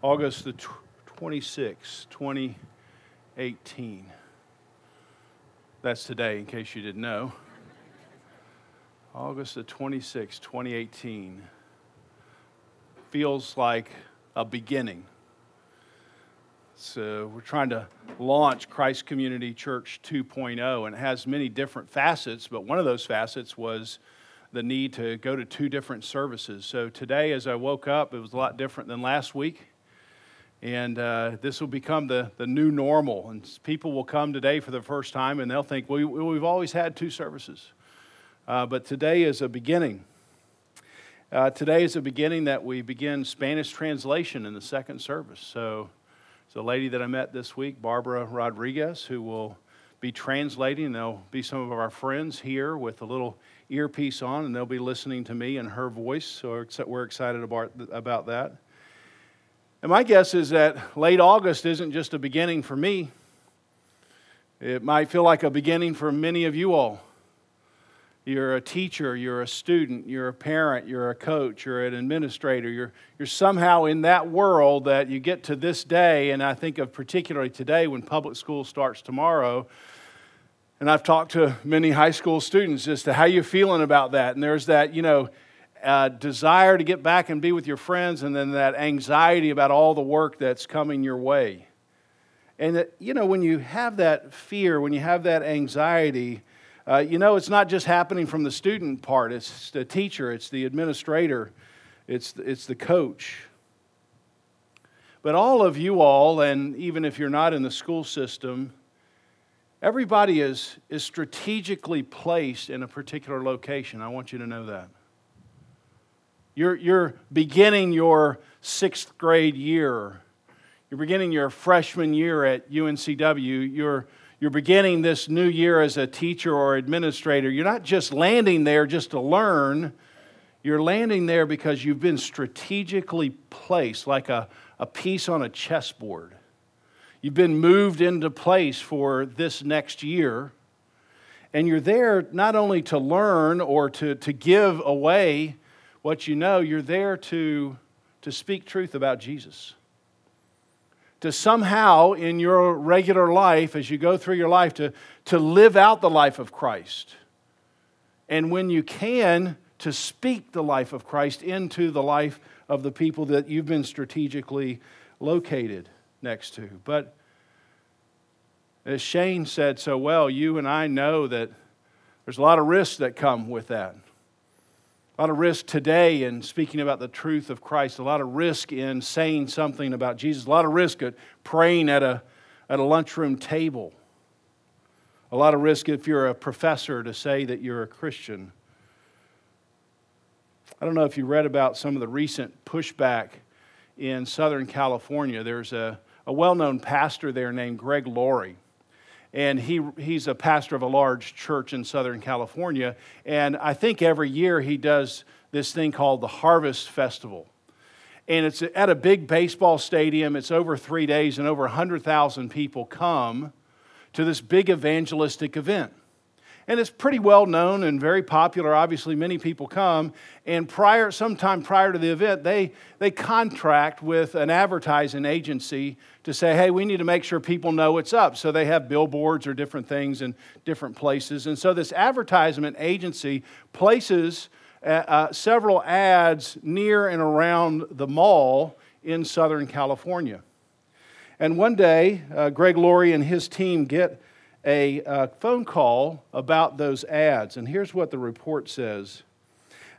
August the 26th, 2018. That's today, in case you didn't know. August the 26th, 2018. Feels like a beginning. So, we're trying to launch Christ Community Church 2.0, and it has many different facets, but one of those facets was the need to go to two different services. So, today, as I woke up, it was a lot different than last week. And uh, this will become the, the new normal. And people will come today for the first time and they'll think, well, we've always had two services. Uh, but today is a beginning. Uh, today is a beginning that we begin Spanish translation in the second service. So, it's a lady that I met this week, Barbara Rodriguez, who will be translating. There'll be some of our friends here with a little earpiece on, and they'll be listening to me and her voice. So, we're excited about, about that. And my guess is that late August isn't just a beginning for me, it might feel like a beginning for many of you all. You're a teacher, you're a student, you're a parent, you're a coach, you're an administrator. You're, you're somehow in that world that you get to this day, and I think of particularly today when public school starts tomorrow. And I've talked to many high school students as to how you're feeling about that. And there's that, you know, uh, desire to get back and be with your friends, and then that anxiety about all the work that's coming your way. And, that, you know, when you have that fear, when you have that anxiety, uh, you know, it's not just happening from the student part, it's the teacher, it's the administrator, it's, it's the coach. But all of you all, and even if you're not in the school system, everybody is, is strategically placed in a particular location. I want you to know that. You're, you're beginning your sixth grade year. You're beginning your freshman year at UNCW. You're, you're beginning this new year as a teacher or administrator. You're not just landing there just to learn, you're landing there because you've been strategically placed like a, a piece on a chessboard. You've been moved into place for this next year. And you're there not only to learn or to, to give away what you know, you're there to, to speak truth about Jesus. To somehow, in your regular life, as you go through your life, to, to live out the life of Christ. And when you can, to speak the life of Christ into the life of the people that you've been strategically located next to. But as Shane said so well, you and I know that there's a lot of risks that come with that. A lot of risk today in speaking about the truth of Christ, a lot of risk in saying something about Jesus, a lot of risk at praying at a, at a lunchroom table, a lot of risk if you're a professor to say that you're a Christian. I don't know if you read about some of the recent pushback in Southern California. There's a, a well known pastor there named Greg Laurie and he, he's a pastor of a large church in Southern California. And I think every year he does this thing called the Harvest Festival. And it's at a big baseball stadium. It's over three days, and over 100,000 people come to this big evangelistic event. And it's pretty well known and very popular. Obviously, many people come. And prior, sometime prior to the event, they, they contract with an advertising agency to say, hey, we need to make sure people know what's up. So they have billboards or different things in different places. And so this advertisement agency places uh, uh, several ads near and around the mall in Southern California. And one day, uh, Greg Laurie and his team get a uh, phone call about those ads. And here's what the report says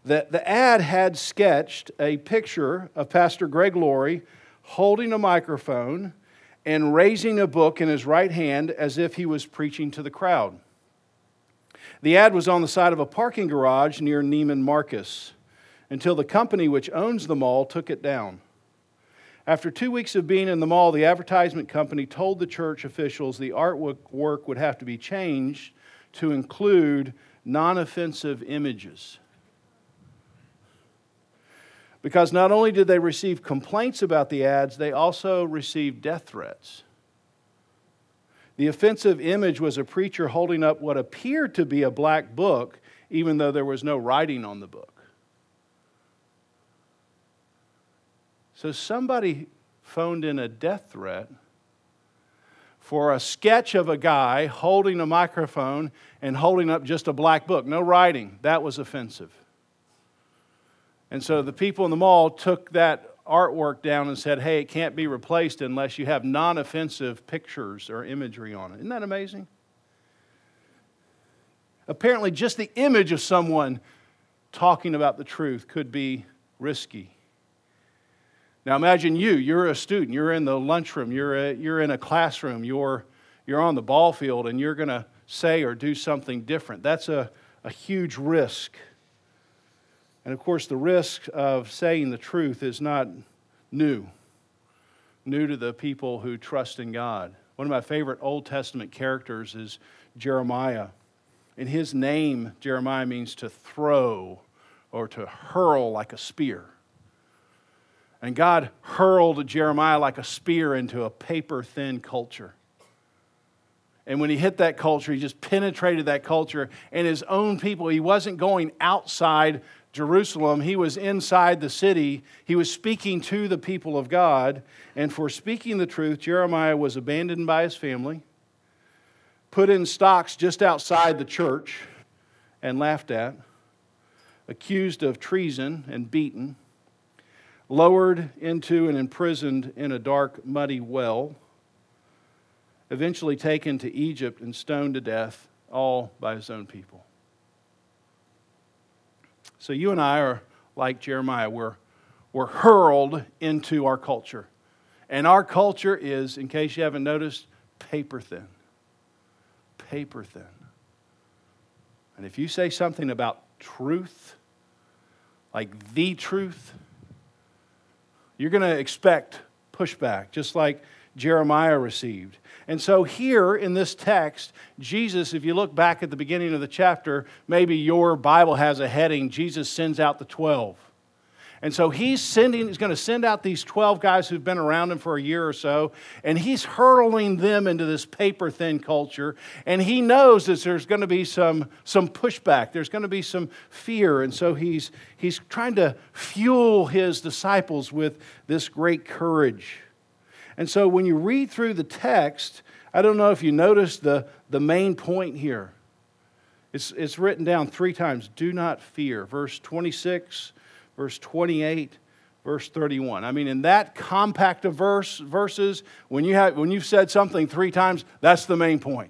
that the ad had sketched a picture of Pastor Greg Laurie holding a microphone and raising a book in his right hand as if he was preaching to the crowd. The ad was on the side of a parking garage near Neiman Marcus until the company which owns the mall took it down. After two weeks of being in the mall, the advertisement company told the church officials the artwork would have to be changed to include non offensive images. Because not only did they receive complaints about the ads, they also received death threats. The offensive image was a preacher holding up what appeared to be a black book, even though there was no writing on the book. So somebody phoned in a death threat for a sketch of a guy holding a microphone and holding up just a black book, no writing. That was offensive. And so the people in the mall took that artwork down and said, hey, it can't be replaced unless you have non offensive pictures or imagery on it. Isn't that amazing? Apparently, just the image of someone talking about the truth could be risky. Now imagine you, you're a student, you're in the lunchroom, you're, a, you're in a classroom, you're, you're on the ball field, and you're going to say or do something different. That's a, a huge risk. And of course, the risk of saying the truth is not new, new to the people who trust in God. One of my favorite Old Testament characters is Jeremiah. In his name, Jeremiah means to throw or to hurl like a spear. And God hurled Jeremiah like a spear into a paper thin culture. And when he hit that culture, he just penetrated that culture and his own people. He wasn't going outside Jerusalem, he was inside the city. He was speaking to the people of God. And for speaking the truth, Jeremiah was abandoned by his family, put in stocks just outside the church, and laughed at, accused of treason and beaten lowered into and imprisoned in a dark, muddy well, eventually taken to Egypt and stoned to death, all by his own people. So you and I are like Jeremiah. We're, we're hurled into our culture. And our culture is, in case you haven't noticed, paper thin. Paper thin. And if you say something about truth, like the truth, you're going to expect pushback, just like Jeremiah received. And so, here in this text, Jesus, if you look back at the beginning of the chapter, maybe your Bible has a heading Jesus sends out the 12. And so he's sending, he's going to send out these 12 guys who've been around him for a year or so, and he's hurling them into this paper thin culture. And he knows that there's going to be some, some pushback, there's going to be some fear. And so he's, he's trying to fuel his disciples with this great courage. And so when you read through the text, I don't know if you noticed the, the main point here. It's, it's written down three times do not fear. Verse 26, verse 28, verse 31. I mean, in that compact of verse, verses, when, you have, when you've said something three times, that's the main point.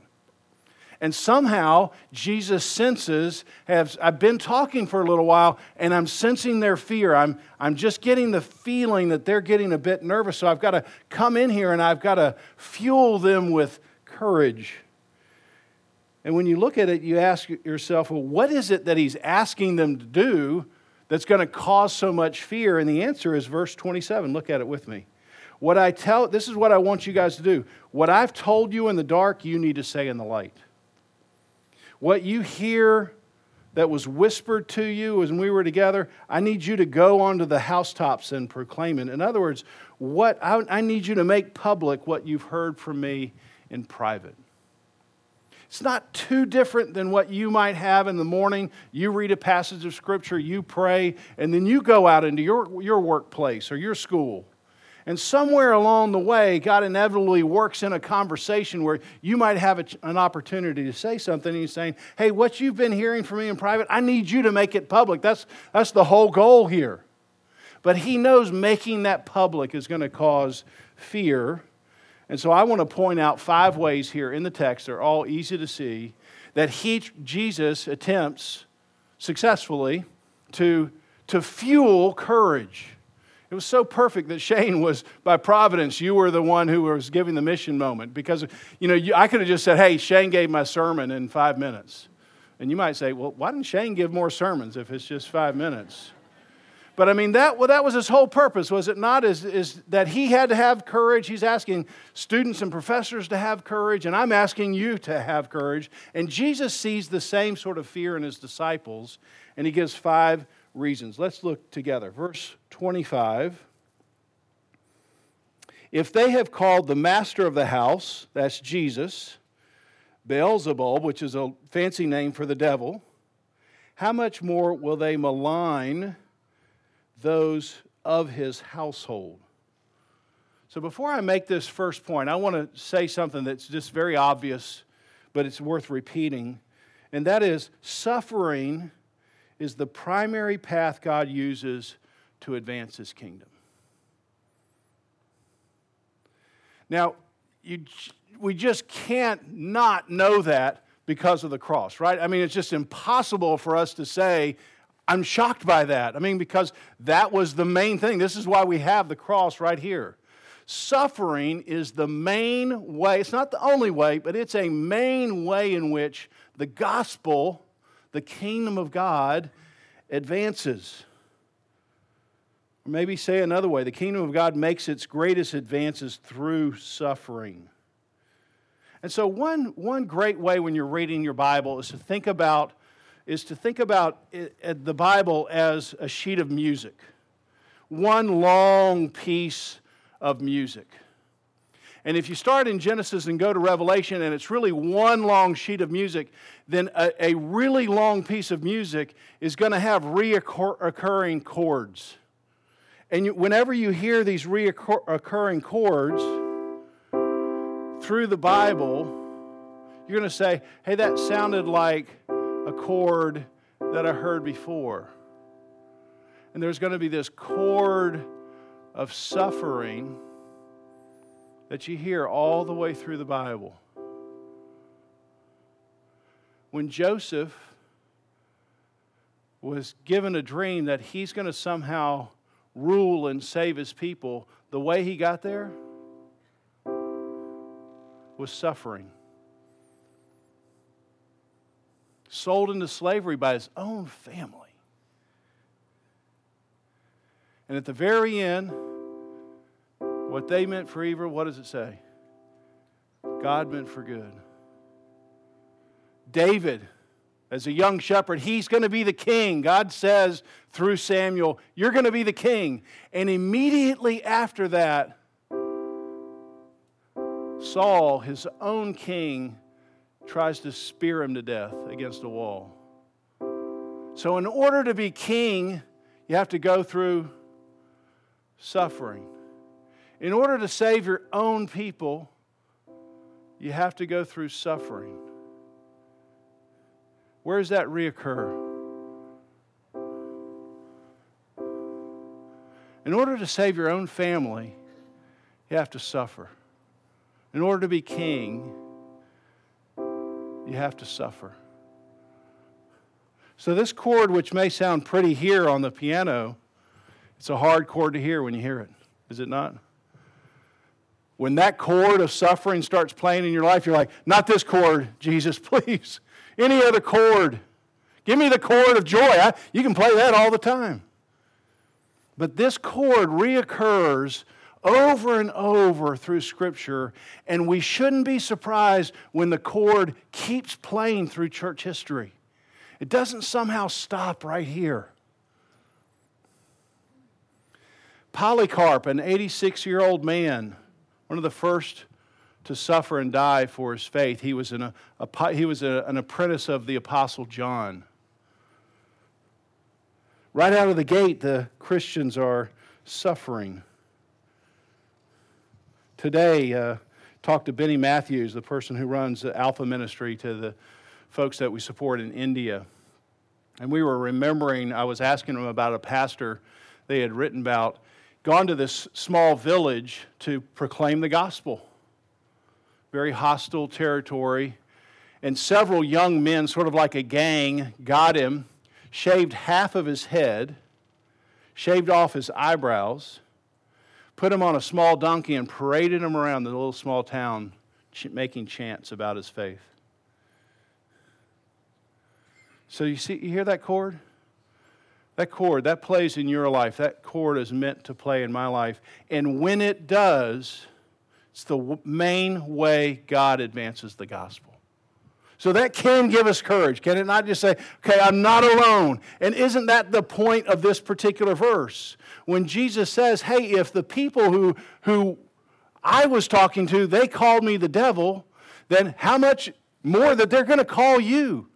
And somehow Jesus senses, has, I've been talking for a little while, and I'm sensing their fear. I'm, I'm just getting the feeling that they're getting a bit nervous. So I've got to come in here and I've got to fuel them with courage. And when you look at it, you ask yourself, well, what is it that he's asking them to do that's going to cause so much fear? And the answer is verse 27. Look at it with me. What I tell, this is what I want you guys to do. What I've told you in the dark, you need to say in the light. What you hear that was whispered to you when we were together, I need you to go onto the housetops and proclaim it. In other words, what I, I need you to make public what you've heard from me in private. It's not too different than what you might have in the morning. You read a passage of Scripture, you pray, and then you go out into your, your workplace or your school. And somewhere along the way, God inevitably works in a conversation where you might have a, an opportunity to say something. And he's saying, Hey, what you've been hearing from me in private, I need you to make it public. That's, that's the whole goal here. But he knows making that public is going to cause fear and so I want to point out five ways here in the text, they're all easy to see, that he, Jesus attempts successfully to, to fuel courage. It was so perfect that Shane was, by providence, you were the one who was giving the mission moment. Because, you know, you, I could have just said, hey, Shane gave my sermon in five minutes. And you might say, well, why didn't Shane give more sermons if it's just five minutes? But I mean, that, well, that was his whole purpose, was it not? Is, is that he had to have courage. He's asking students and professors to have courage, and I'm asking you to have courage. And Jesus sees the same sort of fear in his disciples, and he gives five reasons. Let's look together. Verse 25. If they have called the master of the house, that's Jesus, Beelzebub, which is a fancy name for the devil, how much more will they malign? Those of his household. So before I make this first point, I want to say something that's just very obvious, but it's worth repeating. And that is suffering is the primary path God uses to advance his kingdom. Now, you, we just can't not know that because of the cross, right? I mean, it's just impossible for us to say, I'm shocked by that. I mean, because that was the main thing. This is why we have the cross right here. Suffering is the main way, it's not the only way, but it's a main way in which the gospel, the kingdom of God, advances. Or maybe say another way the kingdom of God makes its greatest advances through suffering. And so, one, one great way when you're reading your Bible is to think about, is to think about it, the Bible as a sheet of music, one long piece of music. And if you start in Genesis and go to Revelation and it's really one long sheet of music, then a, a really long piece of music is going to have reoccurring chords. And you, whenever you hear these reoccurring chords, through the Bible, you're going to say, hey, that sounded like a chord that I heard before. And there's going to be this chord of suffering that you hear all the way through the Bible. When Joseph was given a dream that he's going to somehow rule and save his people, the way he got there, was suffering. Sold into slavery by his own family. And at the very end, what they meant for evil, what does it say? God meant for good. David, as a young shepherd, he's going to be the king. God says through Samuel, You're going to be the king. And immediately after that, Saul, his own king, tries to spear him to death against a wall. So, in order to be king, you have to go through suffering. In order to save your own people, you have to go through suffering. Where does that reoccur? In order to save your own family, you have to suffer. In order to be king, you have to suffer. So, this chord, which may sound pretty here on the piano, it's a hard chord to hear when you hear it, is it not? When that chord of suffering starts playing in your life, you're like, not this chord, Jesus, please. Any other chord. Give me the chord of joy. I, you can play that all the time. But this chord reoccurs over and over through Scripture, and we shouldn't be surprised when the chord keeps playing through church history. It doesn't somehow stop right here. Polycarp, an 86 year old man, one of the first to suffer and die for his faith, he was an, a, he was a, an apprentice of the Apostle John. Right out of the gate, the Christians are suffering. Today, uh, talked to Benny Matthews, the person who runs the Alpha Ministry, to the folks that we support in India. And we were remembering, I was asking him about a pastor they had written about, gone to this small village to proclaim the gospel. Very hostile territory. And several young men, sort of like a gang, got him, shaved half of his head, shaved off his eyebrows put him on a small donkey and paraded him around the little small town making chants about his faith. So you see, you hear that chord? That chord, that plays in your life. That chord is meant to play in my life. And when it does, it's the main way God advances the gospel. So that can give us courage. Can it not just say, okay, I'm not alone? And isn't that the point of this particular verse? When Jesus says, hey, if the people who, who I was talking to, they called me the devil, then how much more that they're going to call you?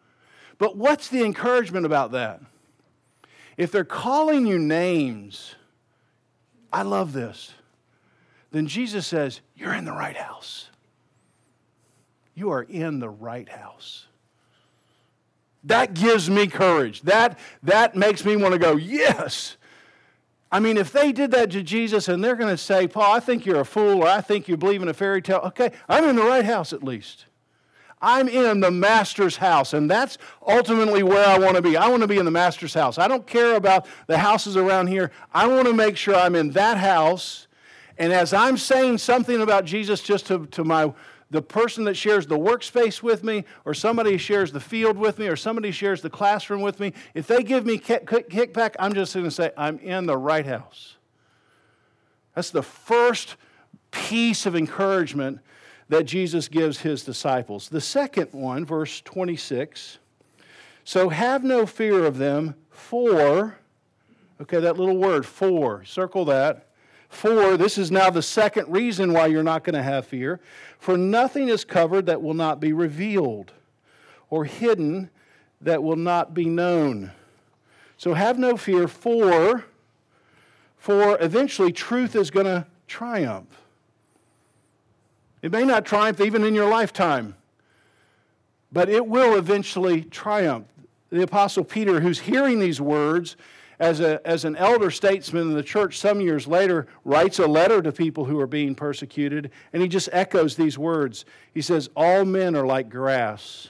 But what's the encouragement about that? If they're calling you names, I love this. then Jesus says, You're in the right house. You are in the right house. That gives me courage. That, that makes me want to go, Yes. I mean, if they did that to Jesus and they're going to say, Paul, I think you're a fool or I think you believe in a fairy tale, okay, I'm in the right house at least. I'm in the master's house, and that's ultimately where I want to be. I want to be in the master's house. I don't care about the houses around here. I want to make sure I'm in that house. And as I'm saying something about Jesus just to, to my the person that shares the workspace with me, or somebody shares the field with me, or somebody shares the classroom with me, if they give me kickback, I'm just going to say, I'm in the right house. That's the first piece of encouragement that Jesus gives his disciples. The second one, verse 26 So have no fear of them, for, okay, that little word, for, circle that. For, this is now the second reason why you're not going to have fear. For nothing is covered that will not be revealed, or hidden that will not be known. So have no fear, for, for eventually truth is going to triumph. It may not triumph even in your lifetime, but it will eventually triumph. The Apostle Peter, who's hearing these words as, a, as an elder statesman in the church some years later, writes a letter to people who are being persecuted, and he just echoes these words. He says, All men are like grass,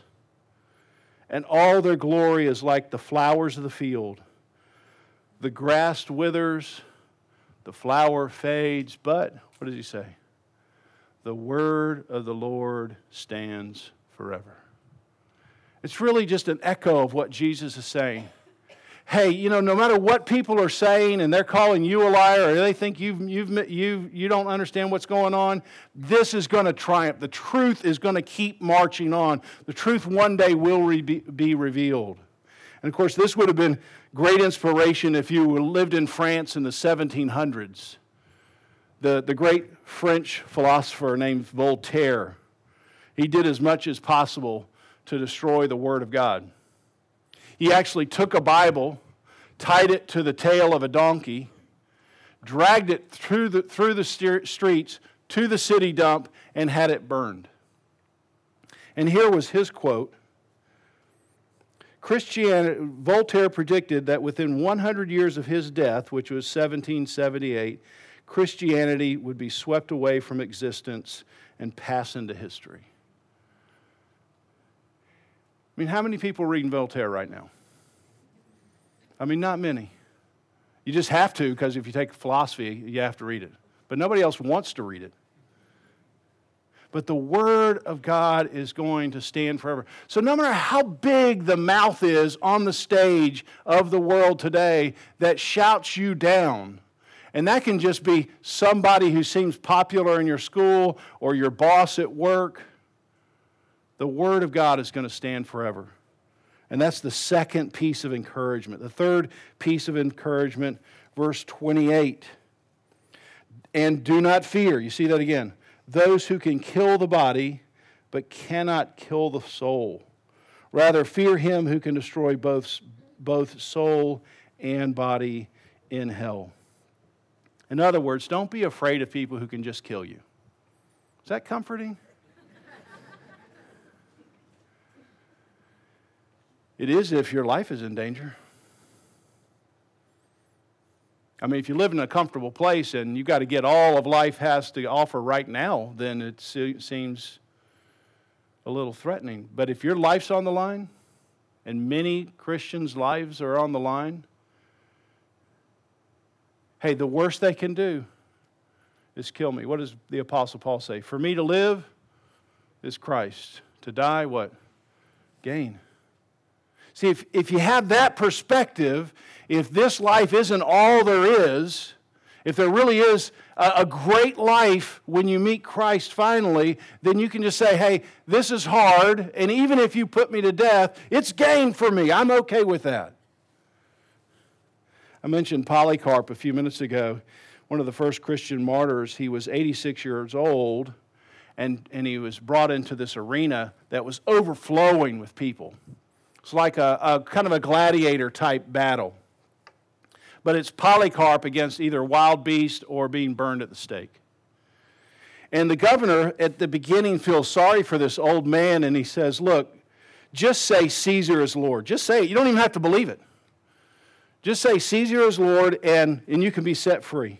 and all their glory is like the flowers of the field. The grass withers, the flower fades, but, what does he say? the word of the Lord stands forever. It's really just an echo of what Jesus is saying. Hey, you know, no matter what people are saying and they're calling you a liar or they think you've, you've, you, you don't understand what's going on, this is going to triumph. The truth is going to keep marching on. The truth one day will re- be revealed. And of course, this would have been great inspiration if you lived in France in the 1700s the, the great French philosopher named Voltaire, he did as much as possible to destroy the Word of God. He actually took a Bible, tied it to the tail of a donkey, dragged it through the, through the streets to the city dump, and had it burned. And here was his quote Christianity, Voltaire predicted that within 100 years of his death, which was 1778, Christianity would be swept away from existence and pass into history. I mean, how many people reading Voltaire right now? I mean, not many. You just have to because if you take philosophy, you have to read it. But nobody else wants to read it. But the Word of God is going to stand forever. So, no matter how big the mouth is on the stage of the world today that shouts you down, and that can just be somebody who seems popular in your school or your boss at work. The Word of God is going to stand forever. And that's the second piece of encouragement. The third piece of encouragement, verse 28. And do not fear. You see that again. Those who can kill the body, but cannot kill the soul. Rather, fear him who can destroy both, both soul and body in hell. In other words, don't be afraid of people who can just kill you. Is that comforting? It is if your life is in danger. I mean, if you live in a comfortable place and you've got to get all of life has to offer right now, then it seems a little threatening. But if your life's on the line, and many Christians' lives are on the line, hey, the worst they can do is kill me. What does the Apostle Paul say? For me to live is Christ. To die, what? Gain. See, if, if you have that perspective, if this life isn't all there is, if there really is a, a, great life when you meet Christ finally, then you can just say, hey, this is hard, and even if you put me to death, it's gain for me. I'm okay with that. I mentioned Polycarp a few minutes ago, one of the first Christian martyrs. He was 86 years old, and, and he was brought into this arena that was overflowing with people. It's like a, a kind of a gladiator type battle. But it's Polycarp against either wild beast or being burned at the stake. And the governor at the beginning feels sorry for this old man and he says, Look, just say Caesar is Lord. Just say it. You don't even have to believe it. Just say Caesar is Lord and, and you can be set free.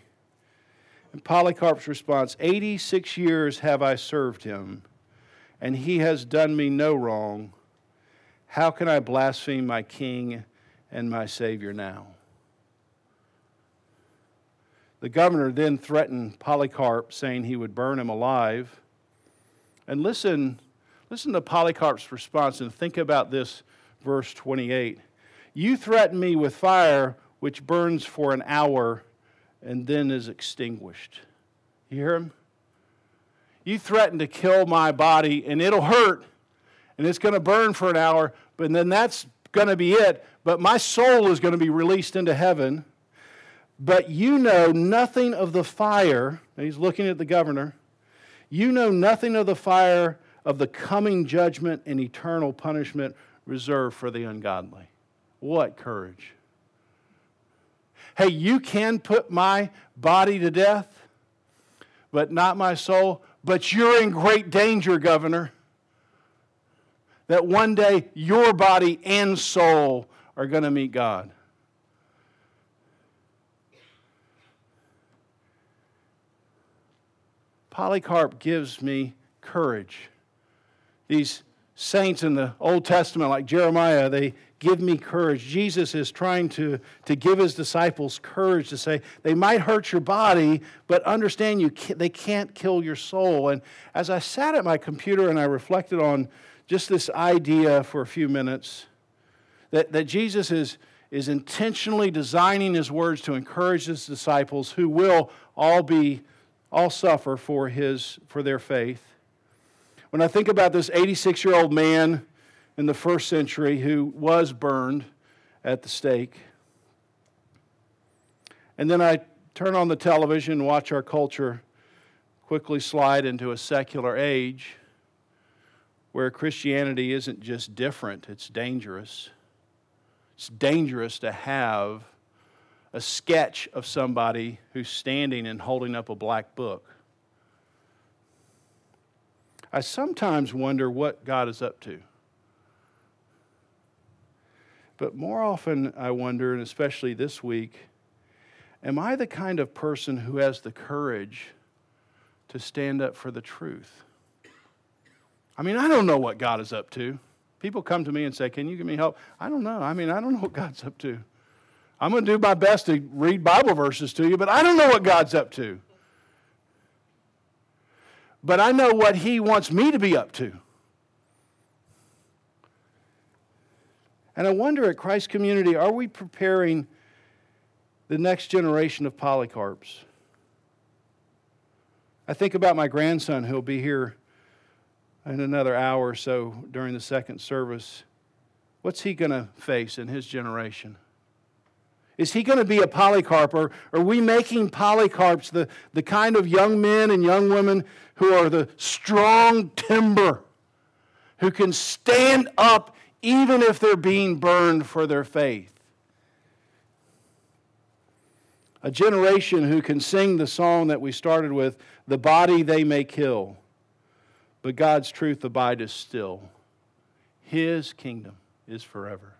And Polycarp's response 86 years have I served him, and he has done me no wrong. How can I blaspheme my king and my Savior now? The governor then threatened Polycarp, saying he would burn him alive. And listen, listen to Polycarp's response and think about this verse 28. You threaten me with fire, which burns for an hour and then is extinguished. You hear him? You threaten to kill my body, and it'll hurt, and it's going to burn for an hour, but then that's going to be it. But my soul is going to be released into heaven. But you know nothing of the fire. He's looking at the governor. You know nothing of the fire of the coming judgment and eternal punishment reserved for the ungodly. What courage! Hey, you can put my body to death, but not my soul. But you're in great danger, Governor, that one day your body and soul are going to meet God. Polycarp gives me courage. These saints in the Old Testament, like Jeremiah, they give me courage. Jesus is trying to, to give his disciples courage to say, they might hurt your body, but understand you they can't kill your soul. And as I sat at my computer and I reflected on just this idea for a few minutes, that, that Jesus is, is intentionally designing his words to encourage his disciples who will all be all suffer for his for their faith when i think about this 86 year old man in the first century who was burned at the stake. And then I turn on the television and watch our culture quickly slide into a secular age where Christianity isn't just different, it's dangerous. It's dangerous to have a sketch of somebody who's standing and holding up a black book. I sometimes wonder what God is up to. But more often, I wonder, and especially this week, am I the kind of person who has the courage to stand up for the truth? I mean, I don't know what God is up to. People come to me and say, Can you give me help? I don't know. I mean, I don't know what God's up to. I'm going to do my best to read Bible verses to you, but I don't know what God's up to. But I know what He wants me to be up to. And I wonder at Christ Community, are we preparing the next generation of Polycarps? I think about my grandson who'll be here in another hour or so during the second service. What's he going to face in his generation? Is he going to be a Polycarp? Or are we making Polycarps the, the kind of young men and young women who are the strong timber, who can stand up even if they're being burned for their faith. A generation who can sing the song that we started with the body they may kill, but God's truth abideth still. His kingdom is forever.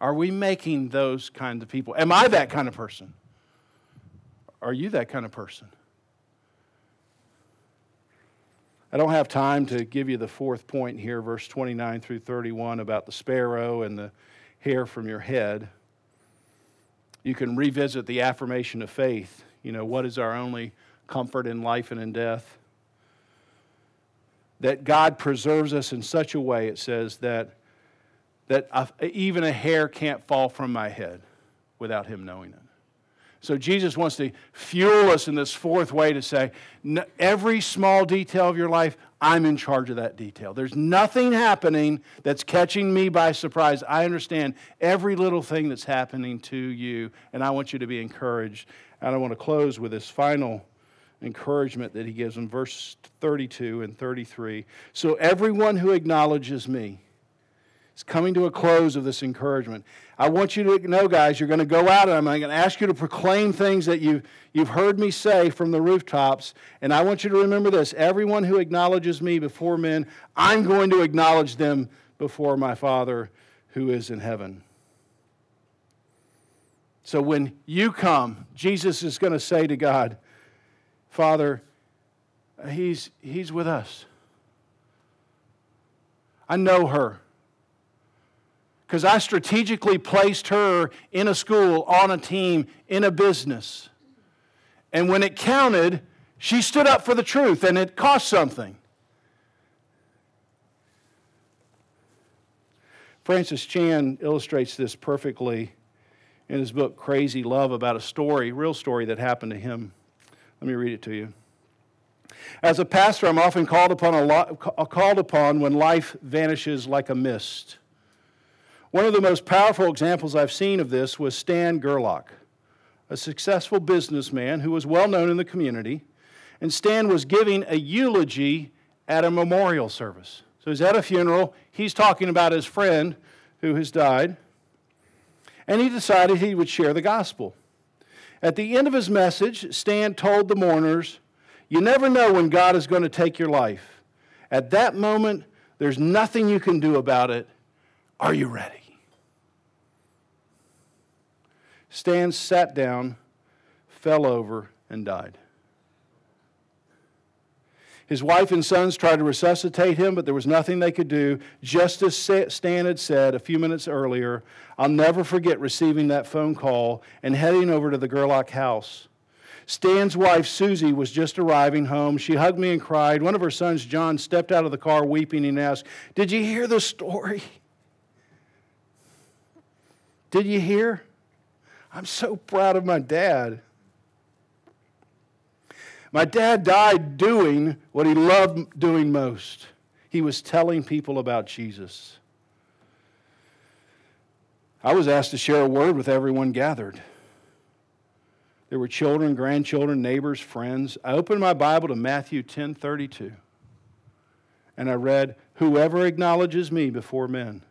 Are we making those kinds of people? Am I that kind of person? Are you that kind of person? I don't have time to give you the fourth point here, verse 29 through 31, about the sparrow and the hair from your head. You can revisit the affirmation of faith. You know, what is our only comfort in life and in death? That God preserves us in such a way, it says, that, that even a hair can't fall from my head without Him knowing it. So Jesus wants to fuel us in this fourth way to say, every small detail of your life, I'm in charge of that detail. There's nothing happening that's catching me by surprise. I understand every little thing that's happening to you, and I want you to be encouraged. And I want to close with this final encouragement that he gives in verse 32 and 33. So everyone who acknowledges me, It's coming to a close of this encouragement. I want you to know, guys, you're going to go out and I'm going to ask you to proclaim things that you, you've heard me say from the rooftops. And I want you to remember this everyone who acknowledges me before men, I'm going to acknowledge them before my Father who is in heaven. So when you come, Jesus is going to say to God, Father, he's, he's with us. I know her because I strategically placed her in a school, on a team, in a business. And when it counted, she stood up for the truth and it cost something. Francis Chan illustrates this perfectly in his book Crazy Love about a story, real story that happened to him. Let me read it to you. As a pastor, I'm often called upon, a called upon when life vanishes like a mist. One of the most powerful examples I've seen of this was Stan Gerlach, a successful businessman who was well known in the community. And Stan was giving a eulogy at a memorial service. So he's at a funeral. He's talking about his friend who has died. And he decided he would share the gospel. At the end of his message, Stan told the mourners, You never know when God is going to take your life. At that moment, there's nothing you can do about it. Are you ready? Stan sat down, fell over, and died. His wife and sons tried to resuscitate him, but there was nothing they could do. Just as Stan had said a few minutes earlier, I'll never forget receiving that phone call and heading over to the Gerlach house. Stan's wife, Susie, was just arriving home. She hugged me and cried. One of her sons, John, stepped out of the car weeping and asked, Did you hear the story? Did you hear? I'm so proud of my dad. My dad died doing what he loved doing most. He was telling people about Jesus. I was asked to share a word with everyone gathered. There were children, grandchildren, neighbors, friends. I opened my Bible to Matthew 10:32. And I read, "Whoever acknowledges me before men,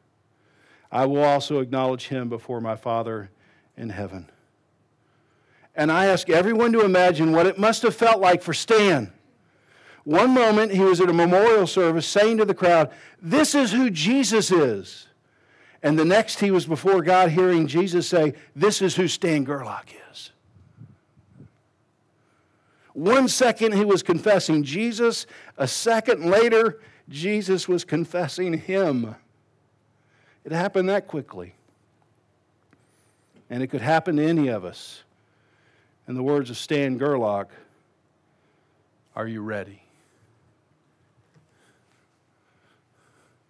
I will also acknowledge him before my Father in heaven. And I ask everyone to imagine what it must have felt like for Stan. One moment he was at a memorial service saying to the crowd, This is who Jesus is. And the next he was before God hearing Jesus say, This is who Stan Gerlach is. One second he was confessing Jesus, a second later, Jesus was confessing him. It happened that quickly. And it could happen to any of us. In the words of Stan Gerlach, are you ready?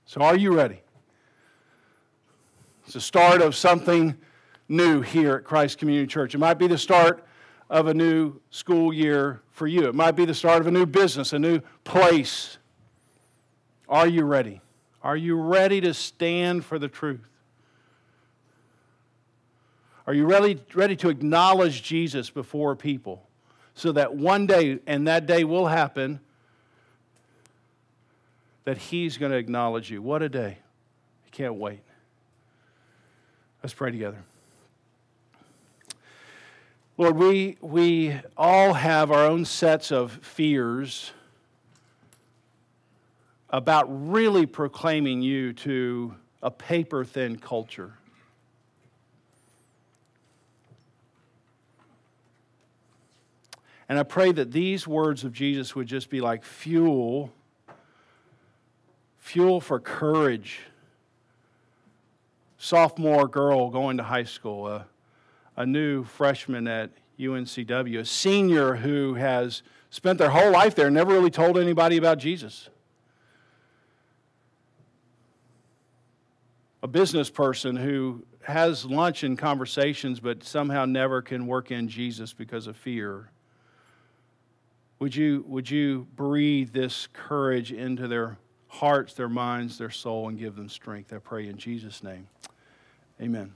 So, are you ready? It's the start of something new here at Christ Community Church. It might be the start of a new school year for you, it might be the start of a new business, a new place. Are you ready? Are you ready to stand for the truth? Are you ready, ready to acknowledge Jesus before people so that one day, and that day will happen, that He's going to acknowledge you? What a day. I can't wait. Let's pray together. Lord, we, we all have our own sets of fears about really proclaiming you to a paper thin culture. And I pray that these words of Jesus would just be like fuel, fuel for courage. Sophomore girl going to high school, a, a new freshman at UNCW, a senior who has spent their whole life there, never really told anybody about Jesus. a business person who has lunch and conversations but somehow never can work in Jesus because of fear. Would you, would you breathe this courage into their hearts, their minds, their soul, and give them strength? I pray in Jesus' name. Amen.